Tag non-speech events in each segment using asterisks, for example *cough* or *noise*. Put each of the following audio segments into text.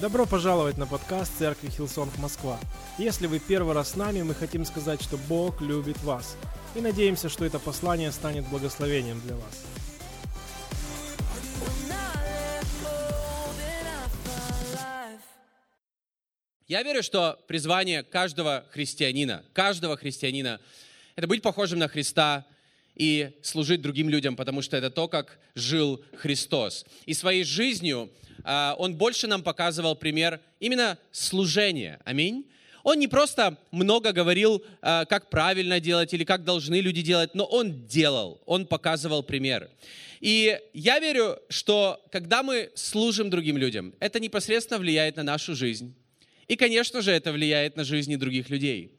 Добро пожаловать на подкаст Церкви Хилсонг Москва. Если вы первый раз с нами, мы хотим сказать, что Бог любит вас. И надеемся, что это послание станет благословением для вас. Я верю, что призвание каждого христианина, каждого христианина, это быть похожим на Христа и служить другим людям, потому что это то, как жил Христос. И своей жизнью а, он больше нам показывал пример именно служения. Аминь. Он не просто много говорил, а, как правильно делать или как должны люди делать, но он делал, он показывал пример. И я верю, что когда мы служим другим людям, это непосредственно влияет на нашу жизнь. И, конечно же, это влияет на жизни других людей.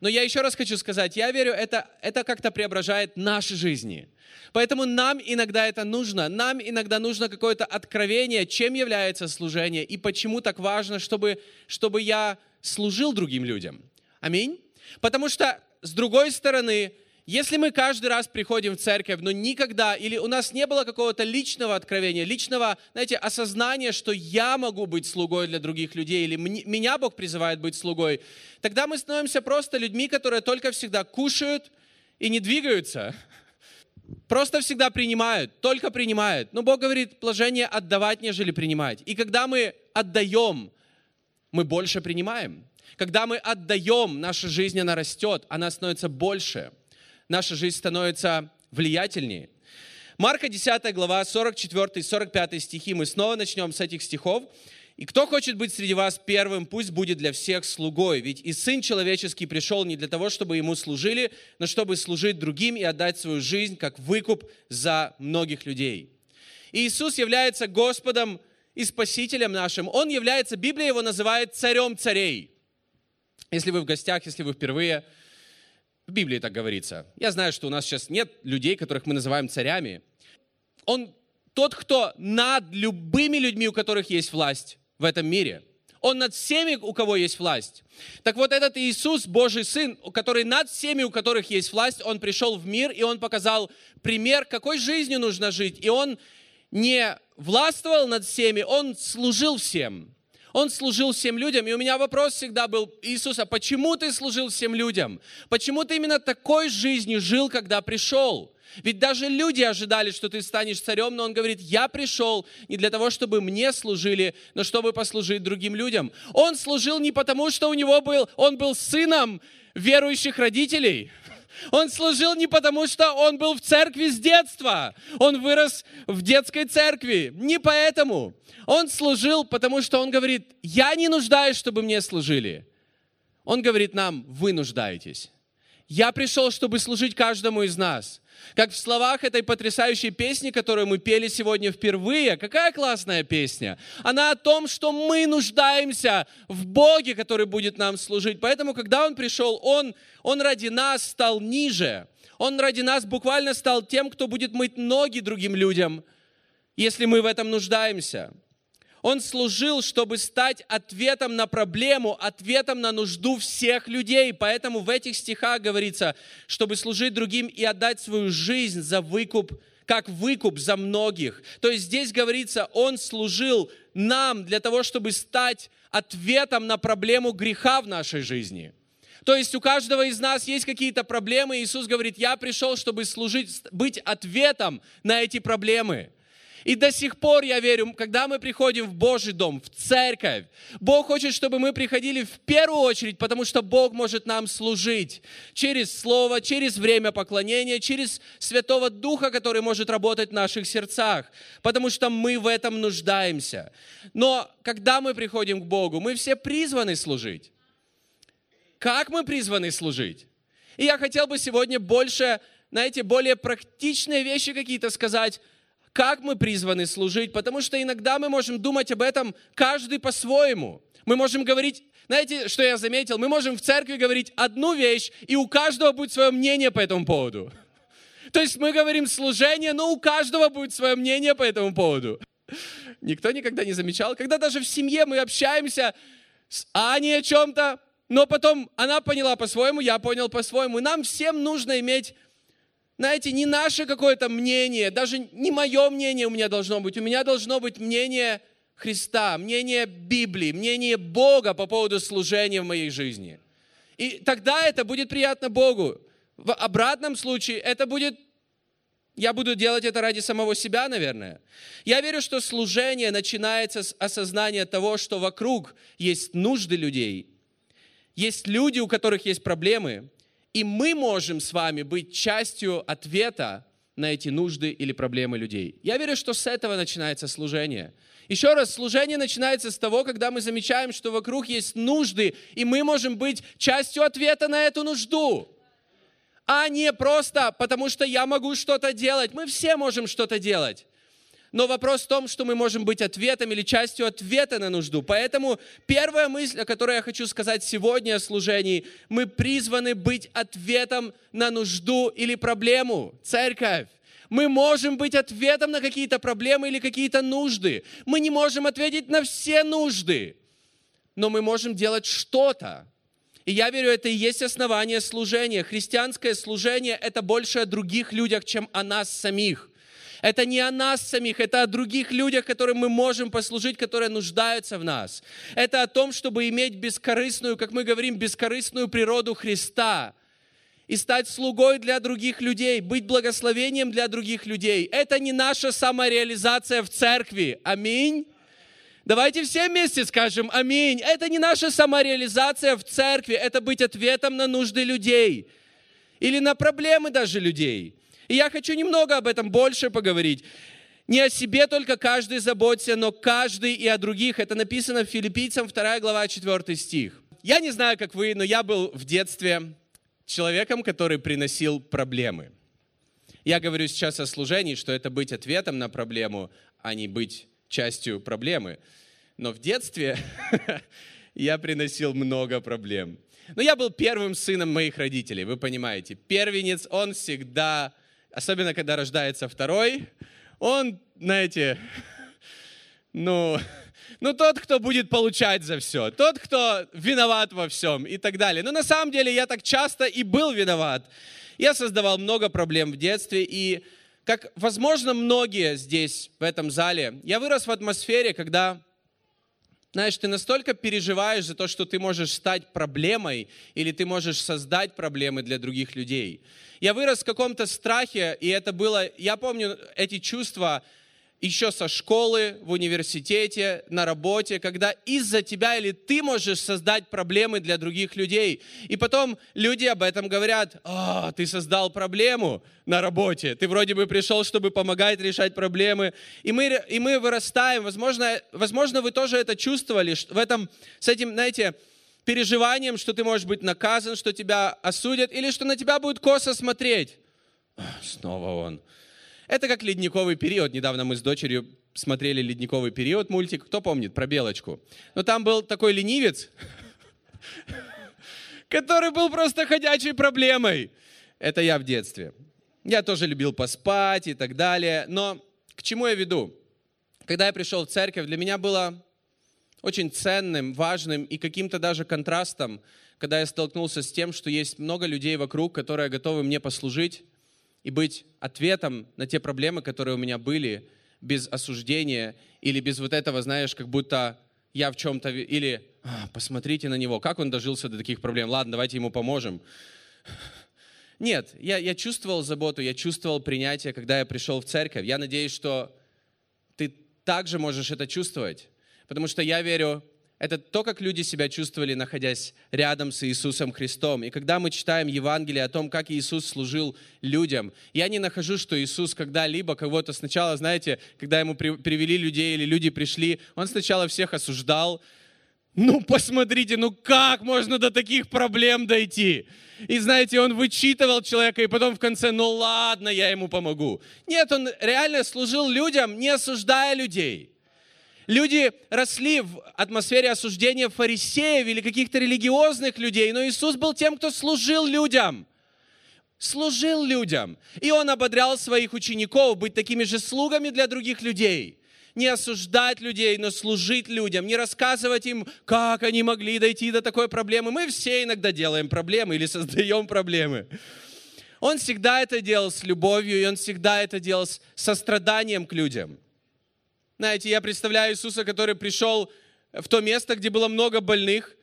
Но я еще раз хочу сказать, я верю, это, это как-то преображает наши жизни. Поэтому нам иногда это нужно. Нам иногда нужно какое-то откровение, чем является служение и почему так важно, чтобы, чтобы я служил другим людям. Аминь. Потому что, с другой стороны, если мы каждый раз приходим в церковь, но никогда, или у нас не было какого-то личного откровения, личного, знаете, осознания, что я могу быть слугой для других людей, или меня Бог призывает быть слугой, тогда мы становимся просто людьми, которые только всегда кушают и не двигаются. Просто всегда принимают, только принимают. Но Бог говорит, положение отдавать, нежели принимать. И когда мы отдаем, мы больше принимаем. Когда мы отдаем, наша жизнь, она растет, она становится больше – наша жизнь становится влиятельнее. Марка 10 глава, 44-45 стихи. Мы снова начнем с этих стихов. «И кто хочет быть среди вас первым, пусть будет для всех слугой. Ведь и Сын Человеческий пришел не для того, чтобы Ему служили, но чтобы служить другим и отдать свою жизнь как выкуп за многих людей». И Иисус является Господом и Спасителем нашим. Он является, Библия его называет царем царей. Если вы в гостях, если вы впервые – в Библии так говорится. Я знаю, что у нас сейчас нет людей, которых мы называем царями. Он тот, кто над любыми людьми, у которых есть власть в этом мире. Он над всеми, у кого есть власть. Так вот, этот Иисус, Божий Сын, который над всеми, у которых есть власть, Он пришел в мир, и Он показал пример, какой жизнью нужно жить. И Он не властвовал над всеми, Он служил всем. Он служил всем людям. И у меня вопрос всегда был, Иисус, а почему ты служил всем людям? Почему ты именно такой жизнью жил, когда пришел? Ведь даже люди ожидали, что ты станешь царем, но он говорит, я пришел не для того, чтобы мне служили, но чтобы послужить другим людям. Он служил не потому, что у него был, он был сыном верующих родителей, он служил не потому, что он был в церкви с детства. Он вырос в детской церкви. Не поэтому. Он служил, потому что он говорит, я не нуждаюсь, чтобы мне служили. Он говорит нам, вы нуждаетесь. Я пришел, чтобы служить каждому из нас. Как в словах этой потрясающей песни, которую мы пели сегодня впервые. Какая классная песня. Она о том, что мы нуждаемся в Боге, который будет нам служить. Поэтому, когда Он пришел, Он, Он ради нас стал ниже. Он ради нас буквально стал тем, кто будет мыть ноги другим людям, если мы в этом нуждаемся. Он служил, чтобы стать ответом на проблему, ответом на нужду всех людей. Поэтому в этих стихах говорится, чтобы служить другим и отдать свою жизнь за выкуп, как выкуп за многих. То есть здесь говорится, Он служил нам для того, чтобы стать ответом на проблему греха в нашей жизни. То есть у каждого из нас есть какие-то проблемы. Иисус говорит, я пришел, чтобы служить, быть ответом на эти проблемы. И до сих пор я верю, когда мы приходим в Божий дом, в церковь, Бог хочет, чтобы мы приходили в первую очередь, потому что Бог может нам служить через Слово, через время поклонения, через Святого Духа, который может работать в наших сердцах, потому что мы в этом нуждаемся. Но когда мы приходим к Богу, мы все призваны служить. Как мы призваны служить? И я хотел бы сегодня больше, знаете, более практичные вещи какие-то сказать, как мы призваны служить, потому что иногда мы можем думать об этом каждый по-своему. Мы можем говорить, знаете, что я заметил? Мы можем в церкви говорить одну вещь, и у каждого будет свое мнение по этому поводу. *laughs* То есть мы говорим служение, но у каждого будет свое мнение по этому поводу. *laughs* Никто никогда не замечал, когда даже в семье мы общаемся с Аней о чем-то, но потом она поняла по-своему, я понял по-своему. Нам всем нужно иметь знаете, не наше какое-то мнение, даже не мое мнение у меня должно быть, у меня должно быть мнение Христа, мнение Библии, мнение Бога по поводу служения в моей жизни. И тогда это будет приятно Богу. В обратном случае это будет, я буду делать это ради самого себя, наверное. Я верю, что служение начинается с осознания того, что вокруг есть нужды людей, есть люди, у которых есть проблемы, и мы можем с вами быть частью ответа на эти нужды или проблемы людей. Я верю, что с этого начинается служение. Еще раз, служение начинается с того, когда мы замечаем, что вокруг есть нужды, и мы можем быть частью ответа на эту нужду. А не просто потому, что я могу что-то делать. Мы все можем что-то делать. Но вопрос в том, что мы можем быть ответом или частью ответа на нужду. Поэтому первая мысль, о которой я хочу сказать сегодня о служении, мы призваны быть ответом на нужду или проблему. Церковь. Мы можем быть ответом на какие-то проблемы или какие-то нужды. Мы не можем ответить на все нужды, но мы можем делать что-то. И я верю, это и есть основание служения. Христианское служение – это больше о других людях, чем о нас самих. Это не о нас самих, это о других людях, которым мы можем послужить, которые нуждаются в нас. Это о том, чтобы иметь бескорыстную, как мы говорим, бескорыстную природу Христа – и стать слугой для других людей, быть благословением для других людей. Это не наша самореализация в церкви. Аминь. Давайте все вместе скажем аминь. Это не наша самореализация в церкви, это быть ответом на нужды людей или на проблемы даже людей. И я хочу немного об этом больше поговорить. Не о себе только каждый заботится, но каждый и о других. Это написано в Филиппийцам 2 глава 4 стих. Я не знаю, как вы, но я был в детстве человеком, который приносил проблемы. Я говорю сейчас о служении, что это быть ответом на проблему, а не быть частью проблемы. Но в детстве *laughs* я приносил много проблем. Но я был первым сыном моих родителей, вы понимаете. Первенец, он всегда, особенно когда рождается второй, он, знаете, ну, ну, тот, кто будет получать за все, тот, кто виноват во всем и так далее. Но на самом деле я так часто и был виноват. Я создавал много проблем в детстве, и, как, возможно, многие здесь, в этом зале, я вырос в атмосфере, когда, знаешь, ты настолько переживаешь за то, что ты можешь стать проблемой, или ты можешь создать проблемы для других людей. Я вырос в каком-то страхе, и это было, я помню эти чувства, еще со школы, в университете, на работе, когда из-за тебя или ты можешь создать проблемы для других людей. И потом люди об этом говорят, а, ты создал проблему на работе, ты вроде бы пришел, чтобы помогать решать проблемы. И мы, и мы вырастаем, возможно, возможно, вы тоже это чувствовали, в этом, с этим, знаете, переживанием, что ты можешь быть наказан, что тебя осудят, или что на тебя будут косо смотреть. Снова он это как ледниковый период. Недавно мы с дочерью смотрели ледниковый период мультик. Кто помнит про белочку? Но там был такой ленивец, *laughs* который был просто ходячей проблемой. Это я в детстве. Я тоже любил поспать и так далее. Но к чему я веду? Когда я пришел в церковь, для меня было очень ценным, важным и каким-то даже контрастом, когда я столкнулся с тем, что есть много людей вокруг, которые готовы мне послужить, и быть ответом на те проблемы, которые у меня были, без осуждения или без вот этого, знаешь, как будто я в чем-то... Или а, посмотрите на него, как он дожился до таких проблем. Ладно, давайте ему поможем. Нет, я, я чувствовал заботу, я чувствовал принятие, когда я пришел в церковь. Я надеюсь, что ты также можешь это чувствовать. Потому что я верю, это то, как люди себя чувствовали, находясь рядом с Иисусом Христом. И когда мы читаем Евангелие о том, как Иисус служил людям, я не нахожу, что Иисус когда-либо кого-то сначала, знаете, когда ему при, привели людей или люди пришли, он сначала всех осуждал. Ну, посмотрите, ну как можно до таких проблем дойти? И знаете, он вычитывал человека, и потом в конце, ну ладно, я ему помогу. Нет, он реально служил людям, не осуждая людей. Люди росли в атмосфере осуждения фарисеев или каких-то религиозных людей, но Иисус был тем, кто служил людям. Служил людям. И Он ободрял своих учеников быть такими же слугами для других людей. Не осуждать людей, но служить людям, не рассказывать им, как они могли дойти до такой проблемы. Мы все иногда делаем проблемы или создаем проблемы. Он всегда это делал с любовью, и он всегда это делал с состраданием к людям. Знаете, я представляю Иисуса, который пришел в то место, где было много больных,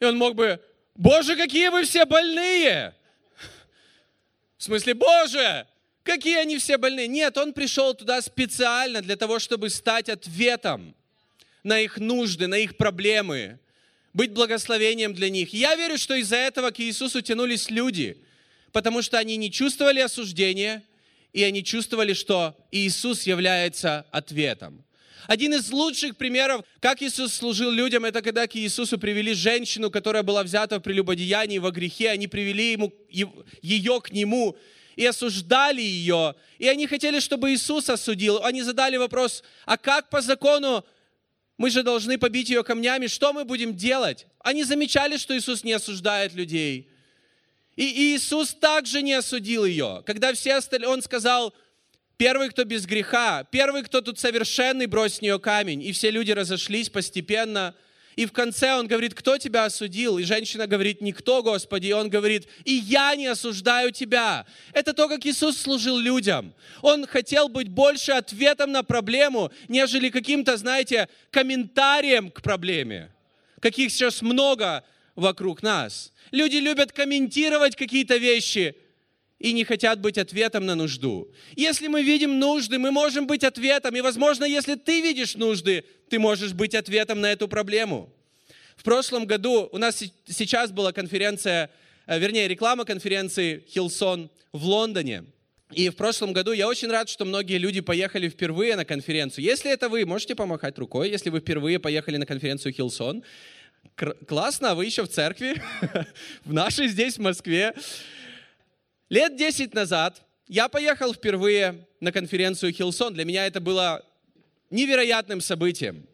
и он мог бы, Боже, какие вы все больные! В смысле, Боже, какие они все больные? Нет, он пришел туда специально для того, чтобы стать ответом на их нужды, на их проблемы, быть благословением для них. Я верю, что из-за этого к Иисусу тянулись люди, потому что они не чувствовали осуждения, и они чувствовали, что Иисус является ответом. Один из лучших примеров, как Иисус служил людям, это когда к Иисусу привели женщину, которая была взята в прелюбодеянии, во грехе. Они привели ему, ее к Нему и осуждали ее. И они хотели, чтобы Иисус осудил. Они задали вопрос, а как по закону мы же должны побить ее камнями, что мы будем делать? Они замечали, что Иисус не осуждает людей. И Иисус также не осудил ее. Когда все остальные, Он сказал, Первый, кто без греха, первый, кто тут совершенный, брось с нее камень. И все люди разошлись постепенно. И в конце он говорит, кто тебя осудил? И женщина говорит, никто, Господи. И он говорит, и я не осуждаю тебя. Это то, как Иисус служил людям. Он хотел быть больше ответом на проблему, нежели каким-то, знаете, комментарием к проблеме. Каких сейчас много вокруг нас. Люди любят комментировать какие-то вещи – и не хотят быть ответом на нужду. Если мы видим нужды, мы можем быть ответом. И, возможно, если ты видишь нужды, ты можешь быть ответом на эту проблему. В прошлом году у нас сейчас была конференция, э, вернее, реклама конференции Хилсон в Лондоне. И в прошлом году я очень рад, что многие люди поехали впервые на конференцию. Если это вы, можете помахать рукой, если вы впервые поехали на конференцию Хилсон. Классно, а вы еще в церкви, *laughs* в нашей здесь, в Москве. Лет 10 назад я поехал впервые на конференцию Хилсон. Для меня это было невероятным событием.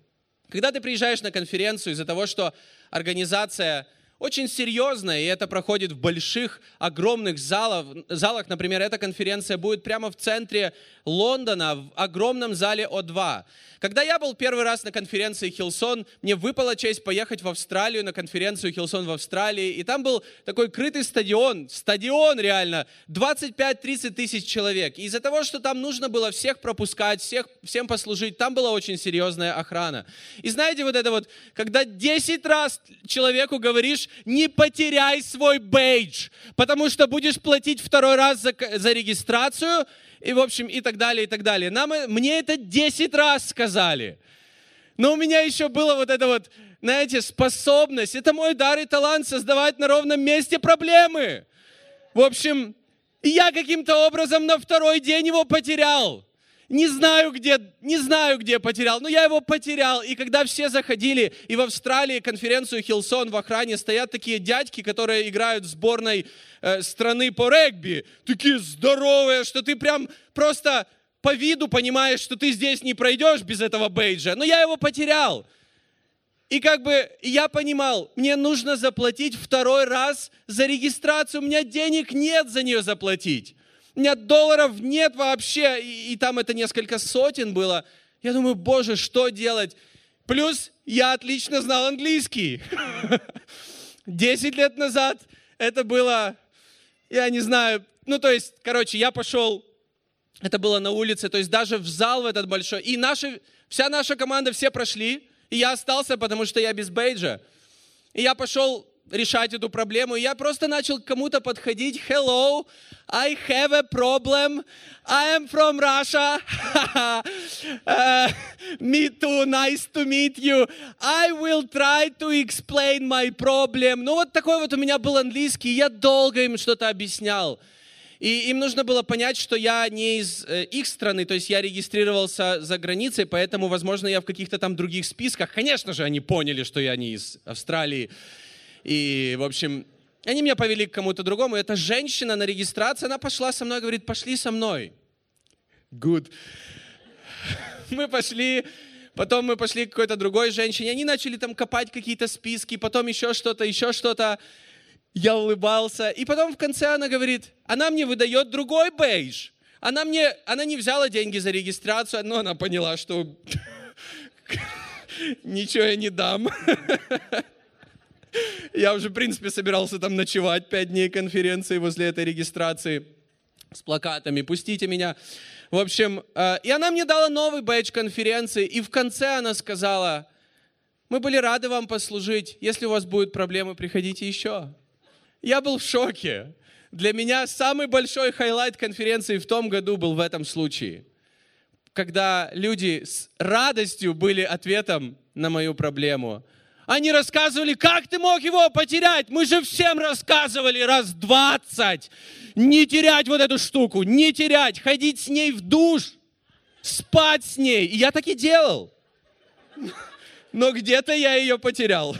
Когда ты приезжаешь на конференцию из-за того, что организация очень серьезная, и это проходит в больших, огромных залах. залах. Например, эта конференция будет прямо в центре Лондона, в огромном зале О2. Когда я был первый раз на конференции Хиллсонг, мне выпала честь поехать в Австралию на конференцию Хиллсонг в Австралии. И там был такой крытый стадион, стадион реально, 25-30 тысяч человек. Из-за того, что там нужно было всех пропускать, всех, всем послужить, там была очень серьезная охрана. И знаете, вот это вот, когда 10 раз человеку говоришь, не потеряй свой бейдж, потому что будешь платить второй раз за, за регистрацию, и, в общем, и так далее, и так далее. Нам, мне это 10 раз сказали. Но у меня еще было вот это вот, знаете, способность, это мой дар и талант создавать на ровном месте проблемы. В общем, я каким-то образом на второй день его потерял. Не знаю, где, не знаю, где потерял, но я его потерял. И когда все заходили, и в Австралии конференцию Хилсон в охране стоят такие дядьки, которые играют в сборной э, страны по регби, такие здоровые, что ты прям просто по виду понимаешь, что ты здесь не пройдешь без этого бейджа. Но я его потерял. И как бы я понимал, мне нужно заплатить второй раз за регистрацию, у меня денег нет за нее заплатить у меня долларов нет вообще, и, и там это несколько сотен было. Я думаю, боже, что делать? Плюс я отлично знал английский. *laughs* Десять лет назад это было, я не знаю, ну то есть, короче, я пошел, это было на улице, то есть даже в зал в этот большой, и наши, вся наша команда, все прошли, и я остался, потому что я без бейджа. И я пошел решать эту проблему. Я просто начал к кому-то подходить. Hello, I have a problem. I am from Russia. uh, *laughs* me too, nice to meet you. I will try to explain my problem. Ну вот такой вот у меня был английский. Я долго им что-то объяснял. И им нужно было понять, что я не из э, их страны, то есть я регистрировался за границей, поэтому, возможно, я в каких-то там других списках. Конечно же, они поняли, что я не из Австралии. И, в общем, они меня повели к кому-то другому. Эта женщина на регистрации, она пошла со мной, говорит, пошли со мной. Good. Мы пошли, потом мы пошли к какой-то другой женщине. Они начали там копать какие-то списки, потом еще что-то, еще что-то. Я улыбался. И потом в конце она говорит, она мне выдает другой бейдж. Она мне, она не взяла деньги за регистрацию, но она поняла, что *laughs* ничего я не дам. *laughs* Я уже, в принципе, собирался там ночевать пять дней конференции возле этой регистрации. с плакатами «Пустите меня». В общем, э, и она мне дала новый бэдж конференции, и в конце она сказала, мы были рады вам послужить, если у вас будут проблемы, приходите еще. Я был в шоке. Для меня самый большой highlight конференции в том году был в этом случае, когда люди с радостью были ответом на мою проблему. Они рассказывали, как ты мог его потерять? Мы же всем рассказывали раз двадцать. Не терять вот эту штуку, не терять, ходить с ней в душ, спать с ней. И я так и делал. Но где-то я ее потерял.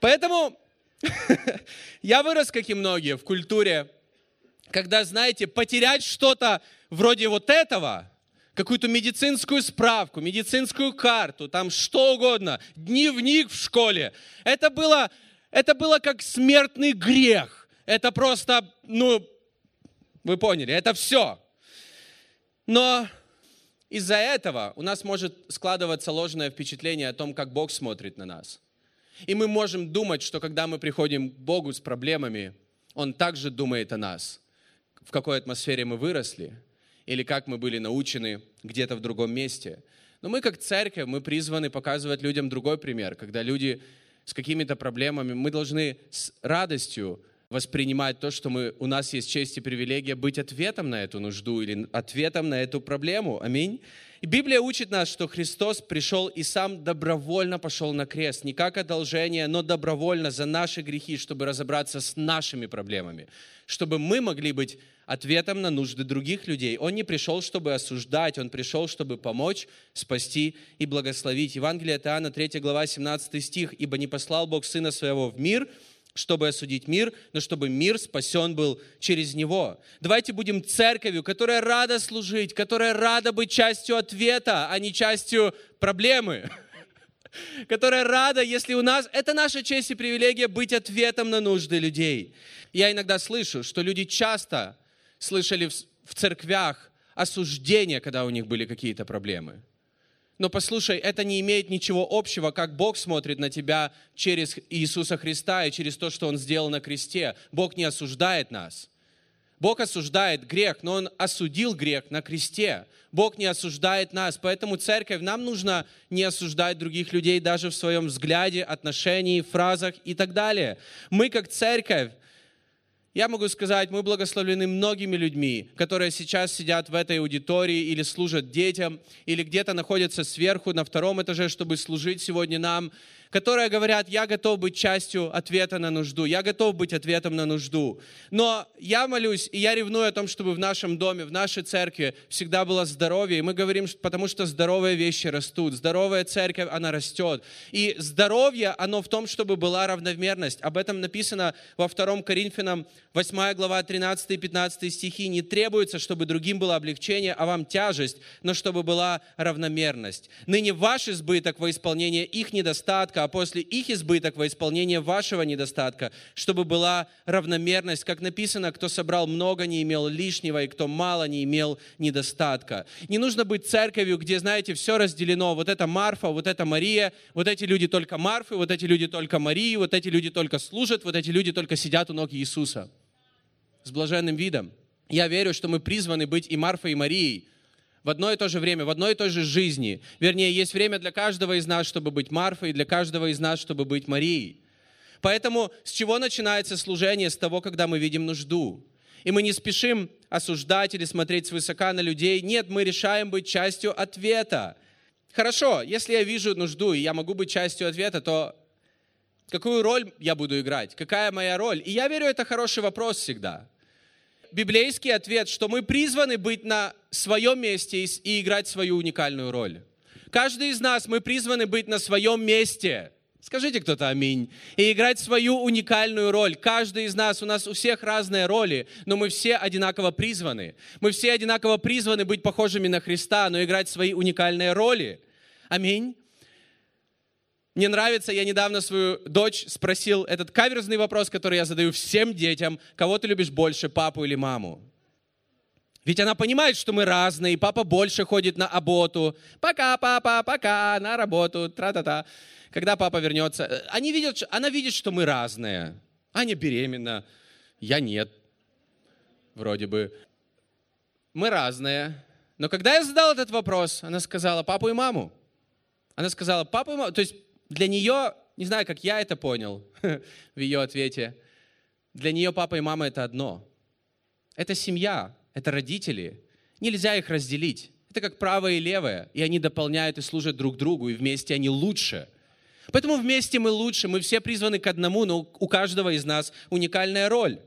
Поэтому я вырос, как и многие, в культуре, когда, знаете, потерять что-то вроде вот этого, какую-то медицинскую справку, медицинскую карту, там что угодно, дневник в школе. Это было, это было как смертный грех. Это просто, ну, вы поняли, это все. Но из-за этого у нас может складываться ложное впечатление о том, как Бог смотрит на нас. И мы можем думать, что когда мы приходим к Богу с проблемами, Он также думает о нас, в какой атмосфере мы выросли, или как мы были научены где-то в другом месте. Но мы как церковь, мы призваны показывать людям другой пример, когда люди с какими-то проблемами, мы должны с радостью воспринимать то, что мы, у нас есть честь и привилегия быть ответом на эту нужду или ответом на эту проблему. Аминь. И Библия учит нас, что Христос пришел и сам добровольно пошел на крест, не как одолжение, но добровольно за наши грехи, чтобы разобраться с нашими проблемами, чтобы мы могли быть ответом на нужды других людей. Он не пришел, чтобы осуждать, он пришел, чтобы помочь, спасти и благословить. Евангелие от Иоанна, 3 глава, 17 стих. «Ибо не послал Бог Сына Своего в мир, чтобы осудить мир, но чтобы мир спасен был через него. Давайте будем церковью, которая рада служить, которая рада быть частью ответа, а не частью проблемы. *laughs* Которая рада, если у нас... Это наша честь и привилегия быть ответом на нужды людей. Я иногда слышу, что люди часто слышали в церквях осуждения, когда у них были какие-то проблемы. Но послушай, это не имеет ничего общего, как Бог смотрит на тебя через Иисуса Христа и через то, что Он сделал на кресте. Бог не осуждает нас. Бог осуждает грех, но Он осудил грех на кресте. Бог не осуждает нас. Поэтому, церковь, нам нужно не осуждать других людей даже в своем взгляде, отношении, фразах и так далее. Мы, как церковь, я могу сказать, мы благословлены многими людьми, которые сейчас сидят в этой аудитории или служат детям, или где-то находятся сверху на втором этаже, чтобы служить сегодня нам которые говорят, я готов быть частью ответа на нужду, я готов быть ответом на нужду. Но я молюсь, и я ревную о том, чтобы в нашем доме, в нашей церкви всегда было здоровье. И мы говорим, потому что здоровые вещи растут, здоровая церковь, она растет. И здоровье, оно в том, чтобы была равномерность. Об этом написано во 2 Коринфянам 8 глава 13 и 15 стихи. «Не требуется, чтобы другим было облегчение, а вам тяжесть, но чтобы была равномерность. Ныне ваш избыток во исполнение их недостатка, недостатка, а после их избыток во исполнение вашего недостатка, чтобы была равномерность, как написано, кто собрал много, не имел лишнего, и кто мало, не имел недостатка. Не нужно быть церковью, где, знаете, все разделено. Вот это Марфа, вот это Мария, вот эти люди только Марфы, вот эти люди только Марии, вот эти люди только служат, вот эти люди только сидят у ног Иисуса. С блаженным видом. Я верю, что мы призваны быть и Марфой, и Марией, в одно и то же время, в одной и той же жизни. Вернее, есть время для каждого из нас, чтобы быть Марфой, и для каждого из нас, чтобы быть Марией. Поэтому с чего начинается служение? С того, когда мы видим нужду. И мы не спешим осуждать или смотреть свысока на людей. Нет, мы решаем быть частью ответа. Хорошо, если я вижу нужду, и я могу быть частью ответа, то какую роль я буду играть? Какая моя роль? И я верю, это хороший вопрос всегда библейский ответ, что мы призваны быть на своем месте и играть свою уникальную роль. Каждый из нас, мы призваны быть на своем месте. Скажите кто-то аминь. И играть свою уникальную роль. Каждый из нас, у нас у всех разные роли, но мы все одинаково призваны. Мы все одинаково призваны быть похожими на Христа, но играть свои уникальные роли. Аминь. Мне нравится, я недавно свою дочь спросил этот каверзный вопрос, который я задаю всем детям. Кого ты любишь больше, папу или маму? Ведь она понимает, что мы разные, папа больше ходит на работу. Пока, папа, пока, на работу, тра-та-та. Когда папа вернется, э, они видят, она видит, что мы разные. Аня беременна, я нет. вроде бы. Мы разные. Но когда я задал этот вопрос, она сказала папу и маму. Она сказала папу и маму. То есть для нее, не знаю, как я это понял *laughs* в ее ответе, для нее папа и мама это одно. Это семья, это родители. Нельзя их разделить. Это как правое и левое, и они дополняют и служат друг другу, и вместе они лучше. Поэтому вместе мы лучше, мы все призваны к одному, но у каждого из нас уникальная роль.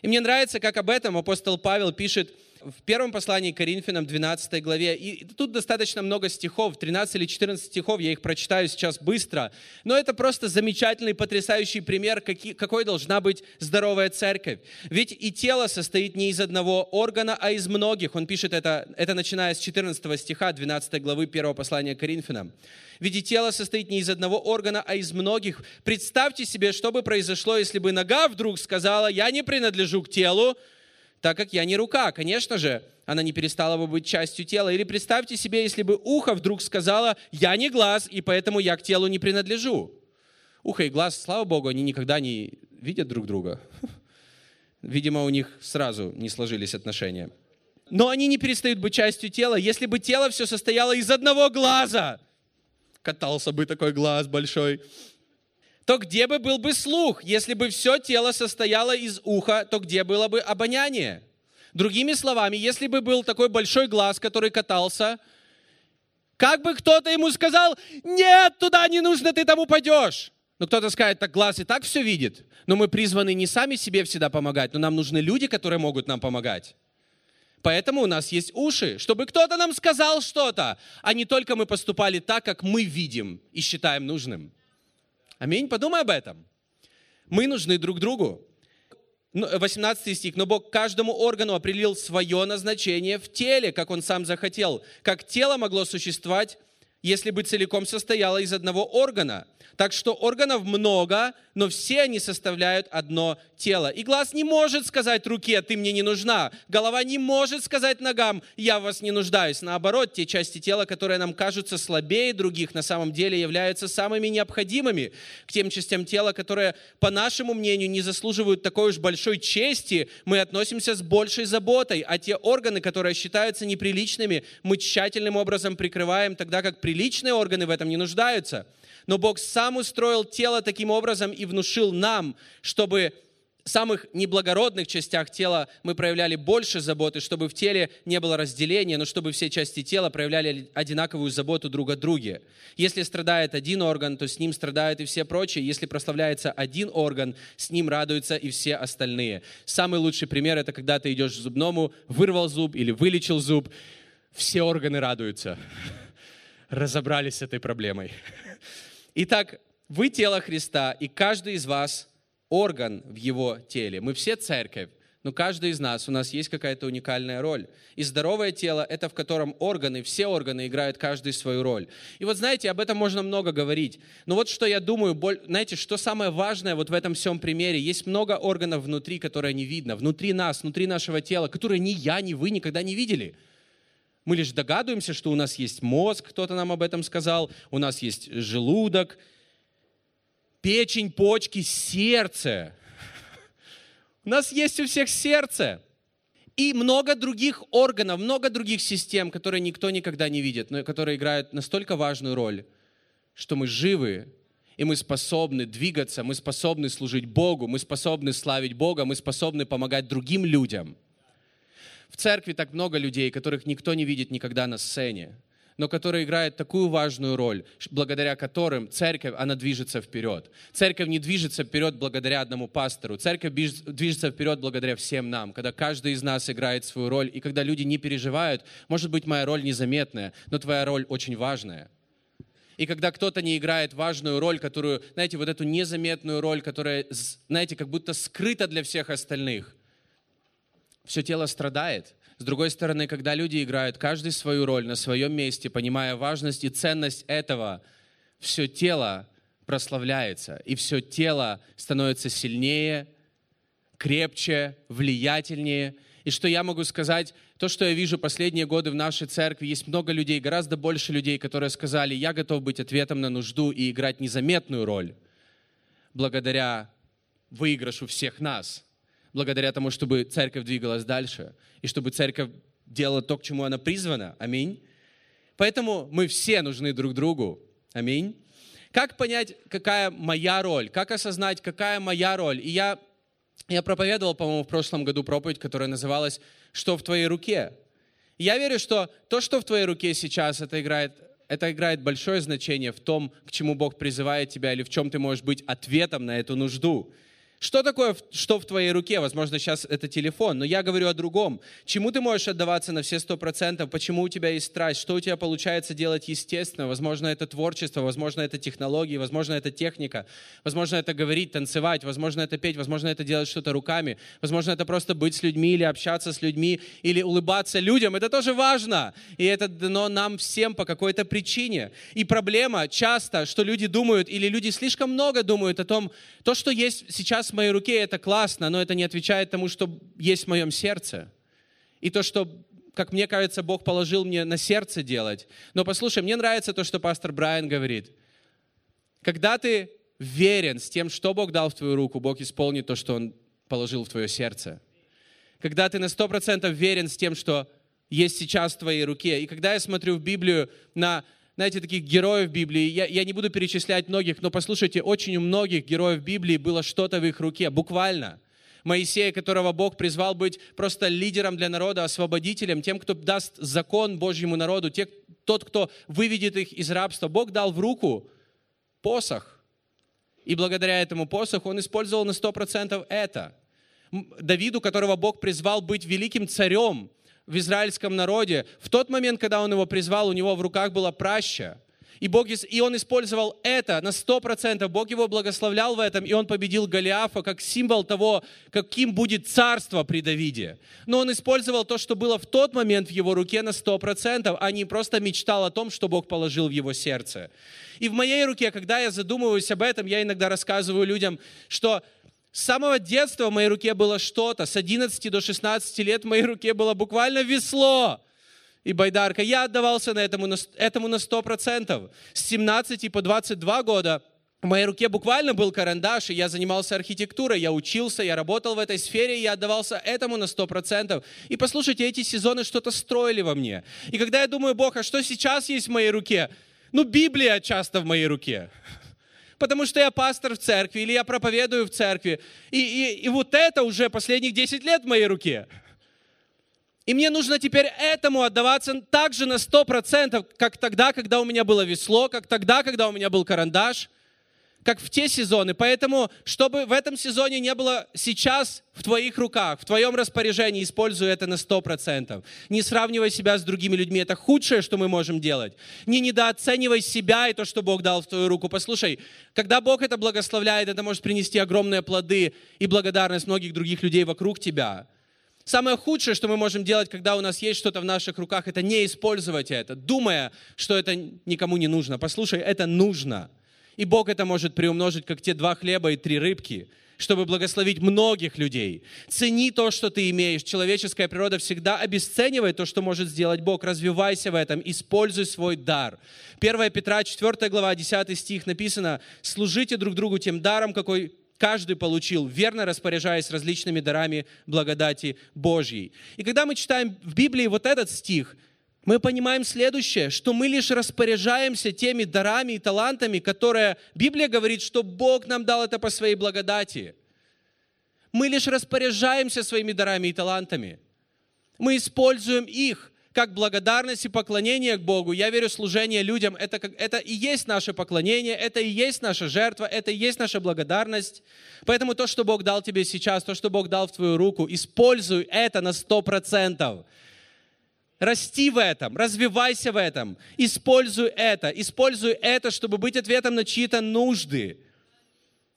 И мне нравится, как об этом апостол Павел пишет в первом послании к Коринфянам, 12 главе. И тут достаточно много стихов, 13 или 14 стихов, я их прочитаю сейчас быстро. Но это просто замечательный, потрясающий пример, какой должна быть здоровая церковь. Ведь и тело состоит не из одного органа, а из многих. Он пишет это, это начиная с 14 стиха 12 главы первого послания к Коринфянам. Ведь и тело состоит не из одного органа, а из многих. Представьте себе, что бы произошло, если бы нога вдруг сказала, я не принадлежу к телу, так как я не рука. Конечно же, она не перестала бы быть частью тела. Или представьте себе, если бы ухо вдруг сказала, я не глаз, и поэтому я к телу не принадлежу. Ухо и глаз, слава Богу, они никогда не видят друг друга. *laughs* Видимо, у них сразу не сложились отношения. Но они не перестают быть частью тела. Если бы тело все состояло из одного глаза, катался бы такой глаз большой, то где бы был бы слух? Если бы все тело состояло из уха, то где было бы обоняние? Другими словами, если бы был такой большой глаз, который катался, как бы кто-то ему сказал, нет, туда не нужно, ты там упадешь. Но кто-то скажет, так глаз и так все видит. Но мы призваны не сами себе всегда помогать, но нам нужны люди, которые могут нам помогать. Поэтому у нас есть уши, чтобы кто-то нам сказал что-то, а не только мы поступали так, как мы видим и считаем нужным. Аминь. Подумай об этом. Мы нужны друг другу. 18 ну, стих. «Но Бог каждому органу определил свое назначение в теле, как Он сам захотел. Как тело могло существовать, если бы целиком состояло из одного органа. Так что органов много, но все они составляют одно тело. И глаз не может сказать руке, ты мне не нужна. Голова не может сказать ногам, я в вас не нуждаюсь. Наоборот, те части тела, которые нам кажутся слабее других, на самом деле являются самыми необходимыми к тем частям тела, которые, по нашему мнению, не заслуживают такой уж большой чести, мы относимся с большей заботой. А те органы, которые считаются неприличными, мы тщательным образом прикрываем, тогда как приличные органы в этом не нуждаются. Но Бог сам устроил тело таким образом и внушил нам, чтобы в самых неблагородных частях тела мы проявляли больше заботы, чтобы в теле не было разделения, но чтобы все части тела проявляли одинаковую заботу друг о друге. Если страдает один орган, то с ним страдают и все прочие. Если прославляется один орган, с ним радуются и все остальные. Самый лучший пример – это когда ты идешь к зубному, вырвал зуб или вылечил зуб, все органы радуются. Разобрались с этой проблемой. Итак, вы тело Христа, и каждый из вас орган в его теле. Мы все церковь, но каждый из нас, у нас есть какая-то уникальная роль. И здоровое тело – это в котором органы, все органы играют каждый свою роль. И вот знаете, об этом можно много говорить. Но вот что я думаю, знаете, что самое важное вот в этом всем примере, есть много органов внутри, которые не видно, внутри нас, внутри нашего тела, которые ни я, ни вы никогда не видели – мы лишь догадываемся, что у нас есть мозг, кто-то нам об этом сказал, у нас есть желудок, печень, почки, сердце. У нас есть у всех сердце. И много других органов, много других систем, которые никто никогда не видит, но которые играют настолько важную роль, что мы живы, и мы способны двигаться, мы способны служить Богу, мы способны славить Бога, мы способны помогать другим людям – в церкви так много людей, которых никто не видит никогда на сцене, но которые играют такую важную роль, благодаря которым церковь, она движется вперед. Церковь не движется вперед благодаря одному пастору. Церковь движется вперед благодаря всем нам, когда каждый из нас играет свою роль, и когда люди не переживают, может быть, моя роль незаметная, но твоя роль очень важная. И когда кто-то не играет важную роль, которую, знаете, вот эту незаметную роль, которая, знаете, как будто скрыта для всех остальных, все тело страдает. С другой стороны, когда люди играют каждый свою роль на своем месте, понимая важность и ценность этого, все тело прославляется, и все тело становится сильнее, крепче, влиятельнее. И что я могу сказать, то, что я вижу последние годы в нашей церкви, есть много людей, гораздо больше людей, которые сказали, я готов быть ответом на нужду и играть незаметную роль благодаря выигрышу всех нас – благодаря тому, чтобы церковь двигалась дальше, и чтобы церковь делала то, к чему она призвана. Аминь. Поэтому мы все нужны друг другу. Аминь. Как понять, какая моя роль? Как осознать, какая моя роль? И я, я проповедовал, по-моему, в прошлом году проповедь, которая называлась «Что в твоей руке?». Я верю, что то, что в твоей руке сейчас, это играет, это играет большое значение в том, к чему Бог призывает тебя, или в чем ты можешь быть ответом на эту нужду. Что такое, что в твоей руке? Возможно, сейчас это телефон, но я говорю о другом. Чему ты можешь отдаваться на все сто процентов? Почему у тебя есть страсть? Что у тебя получается делать естественно? Возможно, это творчество, возможно, это технологии, возможно, это техника, возможно, это говорить, танцевать, возможно, это петь, возможно, это делать что-то руками, возможно, это просто быть с людьми или общаться с людьми, или улыбаться людям. Это тоже важно. И это дано нам всем по какой-то причине. И проблема часто, что люди думают, или люди слишком много думают о том, то, что есть сейчас в моей руке, это классно, но это не отвечает тому, что есть в моем сердце. И то, что, как мне кажется, Бог положил мне на сердце делать. Но послушай, мне нравится то, что пастор Брайан говорит. Когда ты верен с тем, что Бог дал в твою руку, Бог исполнит то, что Он положил в твое сердце. Когда ты на сто процентов верен с тем, что есть сейчас в твоей руке. И когда я смотрю в Библию на знаете, таких героев Библии. Я, я не буду перечислять многих, но послушайте, очень у многих героев Библии было что-то в их руке, буквально. Моисея, которого Бог призвал быть просто лидером для народа, освободителем, тем, кто даст закон Божьему народу, те, тот, кто выведет их из рабства. Бог дал в руку посох. И благодаря этому посоху он использовал на 100% это. Давиду, которого Бог призвал быть великим царем, в израильском народе, в тот момент, когда он его призвал, у него в руках была праща. И, Бог, и он использовал это на сто процентов. Бог его благословлял в этом, и он победил Голиафа как символ того, каким будет царство при Давиде. Но он использовал то, что было в тот момент в его руке на сто процентов, а не просто мечтал о том, что Бог положил в его сердце. И в моей руке, когда я задумываюсь об этом, я иногда рассказываю людям, что с самого детства в моей руке было что-то. С 11 до 16 лет в моей руке было буквально весло и байдарка. Я отдавался на этому, этому на 100%. С 17 по 22 года в моей руке буквально был карандаш, и я занимался архитектурой, я учился, я работал в этой сфере, и я отдавался этому на 100%. И послушайте, эти сезоны что-то строили во мне. И когда я думаю, Бог, а что сейчас есть в моей руке? Ну, Библия часто в моей руке потому что я пастор в церкви или я проповедую в церкви. И, и, и вот это уже последних 10 лет в моей руке. И мне нужно теперь этому отдаваться также на 100%, как тогда, когда у меня было весло, как тогда, когда у меня был карандаш – как в те сезоны. Поэтому, чтобы в этом сезоне не было сейчас в твоих руках, в твоем распоряжении, используй это на 100%. Не сравнивай себя с другими людьми. Это худшее, что мы можем делать. Не недооценивай себя и то, что Бог дал в твою руку. Послушай, когда Бог это благословляет, это может принести огромные плоды и благодарность многих других людей вокруг тебя. Самое худшее, что мы можем делать, когда у нас есть что-то в наших руках, это не использовать это, думая, что это никому не нужно. Послушай, это нужно. И Бог это может приумножить, как те два хлеба и три рыбки, чтобы благословить многих людей. Цени то, что ты имеешь. Человеческая природа всегда обесценивает то, что может сделать Бог. Развивайся в этом, используй свой дар. 1 Петра, 4 глава, 10 стих написано, «Служите друг другу тем даром, какой каждый получил, верно распоряжаясь различными дарами благодати Божьей». И когда мы читаем в Библии вот этот стих – мы понимаем следующее, что мы лишь распоряжаемся теми дарами и талантами, которые Библия говорит, что Бог нам дал это по своей благодати. Мы лишь распоряжаемся своими дарами и талантами. Мы используем их как благодарность и поклонение к Богу. Я верю, служение людям это, это и есть наше поклонение, это и есть наша жертва, это и есть наша благодарность. Поэтому то, что Бог дал тебе сейчас, то, что Бог дал в твою руку, используй это на сто процентов. Расти в этом, развивайся в этом, используй это, используй это, чтобы быть ответом на чьи-то нужды.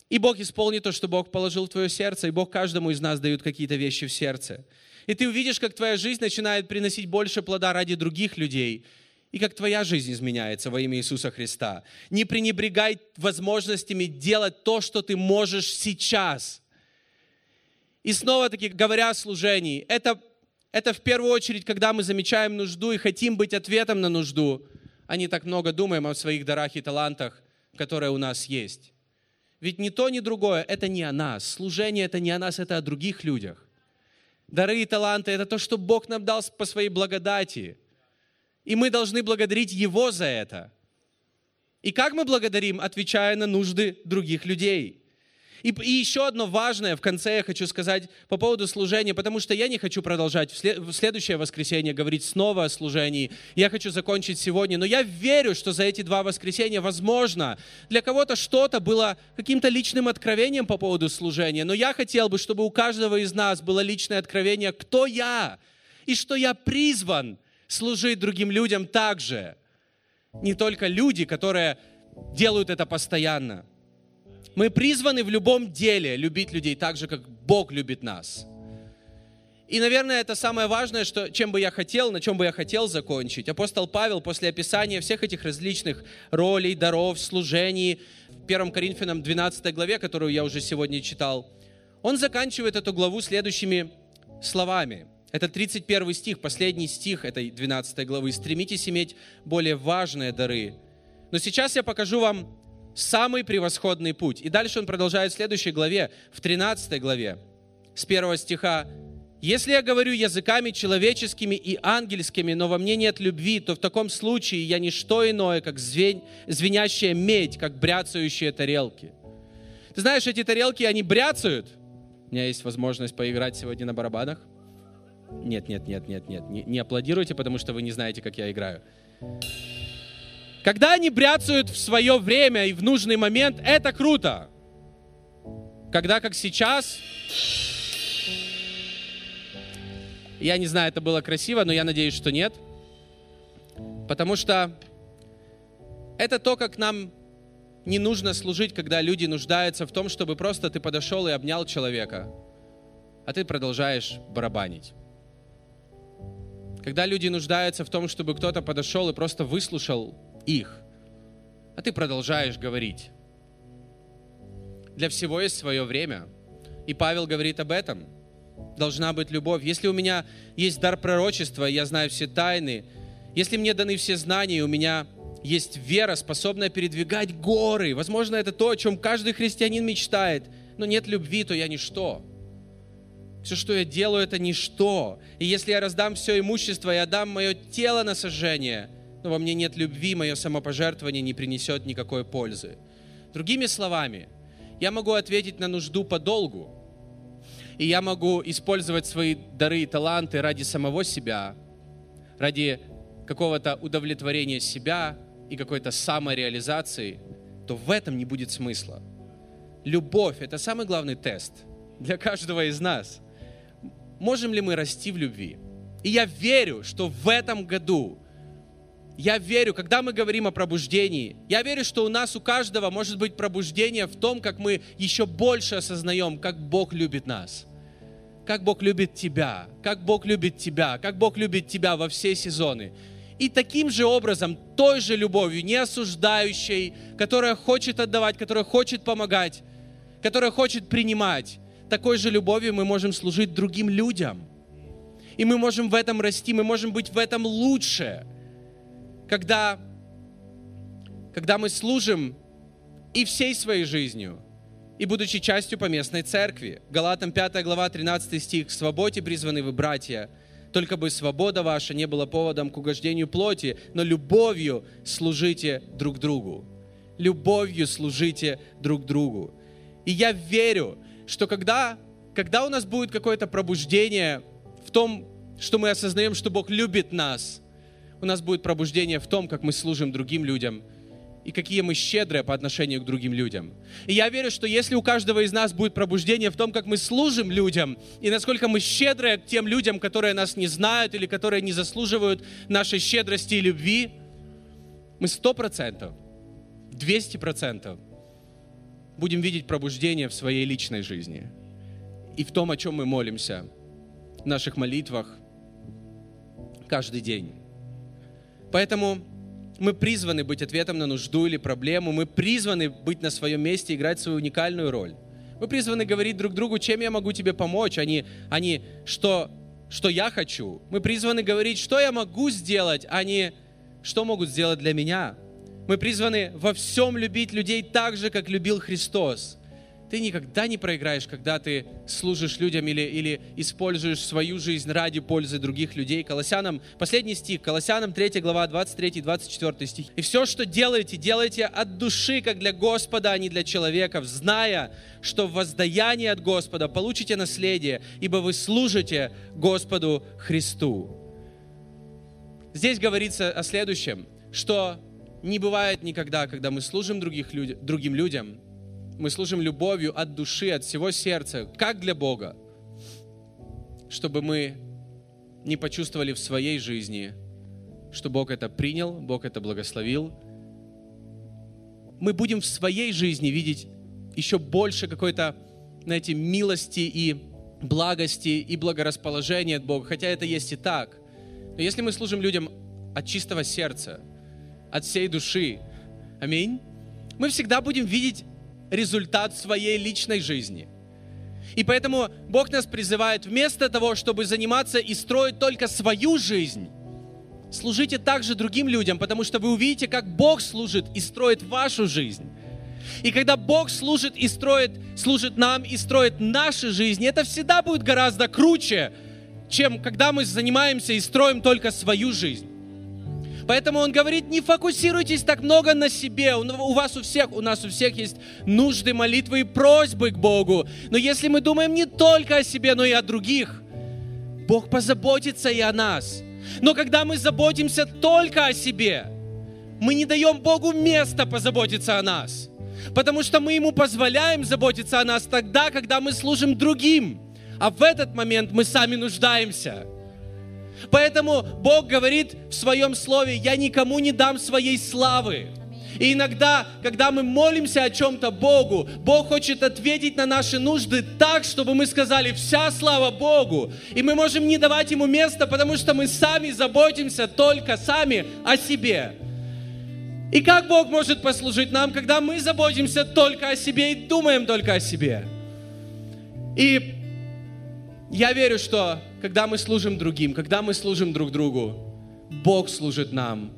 И Бог исполнит то, что Бог положил в твое сердце, и Бог каждому из нас дает какие-то вещи в сердце. И ты увидишь, как твоя жизнь начинает приносить больше плода ради других людей, и как твоя жизнь изменяется во имя Иисуса Христа. Не пренебрегай возможностями делать то, что ты можешь сейчас. И снова-таки, говоря о служении, это это в первую очередь, когда мы замечаем нужду и хотим быть ответом на нужду, а не так много думаем о своих дарах и талантах, которые у нас есть. Ведь ни то, ни другое – это не о нас. Служение – это не о нас, это о других людях. Дары и таланты – это то, что Бог нам дал по своей благодати. И мы должны благодарить Его за это. И как мы благодарим? Отвечая на нужды других людей – и, и еще одно важное в конце я хочу сказать по поводу служения, потому что я не хочу продолжать в, след, в следующее воскресенье говорить снова о служении. Я хочу закончить сегодня, но я верю, что за эти два воскресенья, возможно, для кого-то что-то было каким-то личным откровением по поводу служения, но я хотел бы, чтобы у каждого из нас было личное откровение, кто я, и что я призван служить другим людям также. Не только люди, которые делают это постоянно. Мы призваны в любом деле любить людей так же, как Бог любит нас. И, наверное, это самое важное, что, чем бы я хотел, на чем бы я хотел закончить. Апостол Павел после описания всех этих различных ролей, даров, служений, в 1 Коринфянам 12 главе, которую я уже сегодня читал, он заканчивает эту главу следующими словами. Это 31 стих, последний стих этой 12 главы. «Стремитесь иметь более важные дары». Но сейчас я покажу вам самый превосходный путь. И дальше он продолжает в следующей главе, в 13 главе, с первого стиха. «Если я говорю языками человеческими и ангельскими, но во мне нет любви, то в таком случае я не что иное, как звень, звенящая медь, как бряцающие тарелки». Ты знаешь, эти тарелки, они бряцают. У меня есть возможность поиграть сегодня на барабанах. Нет, нет, нет, нет, нет. Не, не аплодируйте, потому что вы не знаете, как я играю. Когда они бряцают в свое время и в нужный момент, это круто. Когда, как сейчас, я не знаю, это было красиво, но я надеюсь, что нет. Потому что это то, как нам не нужно служить, когда люди нуждаются в том, чтобы просто ты подошел и обнял человека, а ты продолжаешь барабанить. Когда люди нуждаются в том, чтобы кто-то подошел и просто выслушал их, а ты продолжаешь говорить. Для всего есть свое время. И Павел говорит об этом. Должна быть любовь. Если у меня есть дар пророчества, я знаю все тайны, если мне даны все знания, у меня есть вера, способная передвигать горы. Возможно, это то, о чем каждый христианин мечтает. Но нет любви, то я ничто. Все, что я делаю, это ничто. И если я раздам все имущество и отдам мое тело на сожжение – но во мне нет любви, мое самопожертвование не принесет никакой пользы. Другими словами, я могу ответить на нужду по долгу, и я могу использовать свои дары и таланты ради самого себя, ради какого-то удовлетворения себя и какой-то самореализации, то в этом не будет смысла. Любовь – это самый главный тест для каждого из нас. Можем ли мы расти в любви? И я верю, что в этом году я верю, когда мы говорим о пробуждении, я верю, что у нас, у каждого может быть пробуждение в том, как мы еще больше осознаем, как Бог любит нас. Как Бог любит тебя, как Бог любит тебя, как Бог любит тебя во все сезоны. И таким же образом, той же любовью, не осуждающей, которая хочет отдавать, которая хочет помогать, которая хочет принимать, такой же любовью мы можем служить другим людям. И мы можем в этом расти, мы можем быть в этом лучше – когда, когда мы служим и всей своей жизнью, и будучи частью поместной церкви. Галатам 5 глава 13 стих. «К свободе призваны вы, братья, только бы свобода ваша не была поводом к угождению плоти, но любовью служите друг другу». Любовью служите друг другу. И я верю, что когда, когда у нас будет какое-то пробуждение в том, что мы осознаем, что Бог любит нас, у нас будет пробуждение в том, как мы служим другим людям и какие мы щедрые по отношению к другим людям. И я верю, что если у каждого из нас будет пробуждение в том, как мы служим людям, и насколько мы щедрые к тем людям, которые нас не знают или которые не заслуживают нашей щедрости и любви, мы сто процентов, двести процентов будем видеть пробуждение в своей личной жизни и в том, о чем мы молимся в наших молитвах каждый день. Поэтому мы призваны быть ответом на нужду или проблему, мы призваны быть на своем месте, играть свою уникальную роль. Мы призваны говорить друг другу, чем я могу тебе помочь, а не, а не что, что я хочу. Мы призваны говорить, что я могу сделать, а не что могут сделать для меня. Мы призваны во всем любить людей так же, как любил Христос. Ты никогда не проиграешь, когда ты служишь людям или, или используешь свою жизнь ради пользы других людей. Колоссянам, последний стих, Колоссянам 3 глава, 23-24 стих. «И все, что делаете, делайте от души, как для Господа, а не для человеков, зная, что в воздаянии от Господа получите наследие, ибо вы служите Господу Христу». Здесь говорится о следующем, что не бывает никогда, когда мы служим других люд... другим людям, мы служим любовью от души, от всего сердца, как для Бога, чтобы мы не почувствовали в своей жизни, что Бог это принял, Бог это благословил. Мы будем в своей жизни видеть еще больше какой-то, знаете, милости и благости и благорасположения от Бога, хотя это есть и так. Но если мы служим людям от чистого сердца, от всей души, аминь, мы всегда будем видеть результат своей личной жизни. И поэтому Бог нас призывает вместо того, чтобы заниматься и строить только свою жизнь, служите также другим людям, потому что вы увидите, как Бог служит и строит вашу жизнь. И когда Бог служит и строит, служит нам и строит наши жизни, это всегда будет гораздо круче, чем когда мы занимаемся и строим только свою жизнь. Поэтому он говорит, не фокусируйтесь так много на себе. У вас у всех, у нас у всех есть нужды, молитвы и просьбы к Богу. Но если мы думаем не только о себе, но и о других, Бог позаботится и о нас. Но когда мы заботимся только о себе, мы не даем Богу места позаботиться о нас. Потому что мы Ему позволяем заботиться о нас тогда, когда мы служим другим. А в этот момент мы сами нуждаемся. Поэтому Бог говорит в своем слове, я никому не дам своей славы. И иногда, когда мы молимся о чем-то Богу, Бог хочет ответить на наши нужды так, чтобы мы сказали «вся слава Богу». И мы можем не давать Ему места, потому что мы сами заботимся только сами о себе. И как Бог может послужить нам, когда мы заботимся только о себе и думаем только о себе? И я верю, что когда мы служим другим, когда мы служим друг другу, Бог служит нам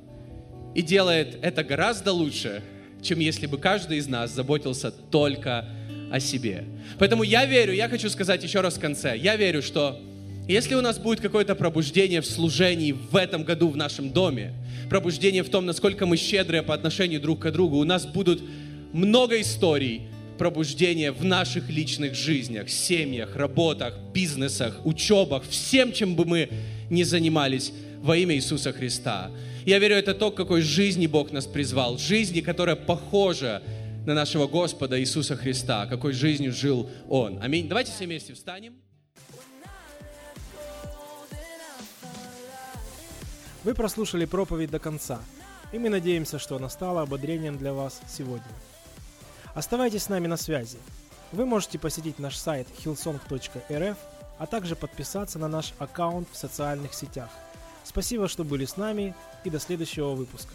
и делает это гораздо лучше, чем если бы каждый из нас заботился только о себе. Поэтому я верю, я хочу сказать еще раз в конце, я верю, что если у нас будет какое-то пробуждение в служении в этом году в нашем доме, пробуждение в том, насколько мы щедрые по отношению друг к другу, у нас будут много историй, пробуждение в наших личных жизнях, семьях, работах, бизнесах, учебах, всем, чем бы мы ни занимались во имя Иисуса Христа. Я верю, это то, к какой жизни Бог нас призвал. Жизни, которая похожа на нашего Господа Иисуса Христа, какой жизнью жил Он. Аминь. Давайте все вместе встанем. Вы прослушали проповедь до конца, и мы надеемся, что она стала ободрением для вас сегодня. Оставайтесь с нами на связи. Вы можете посетить наш сайт hillsong.rf, а также подписаться на наш аккаунт в социальных сетях. Спасибо, что были с нами и до следующего выпуска.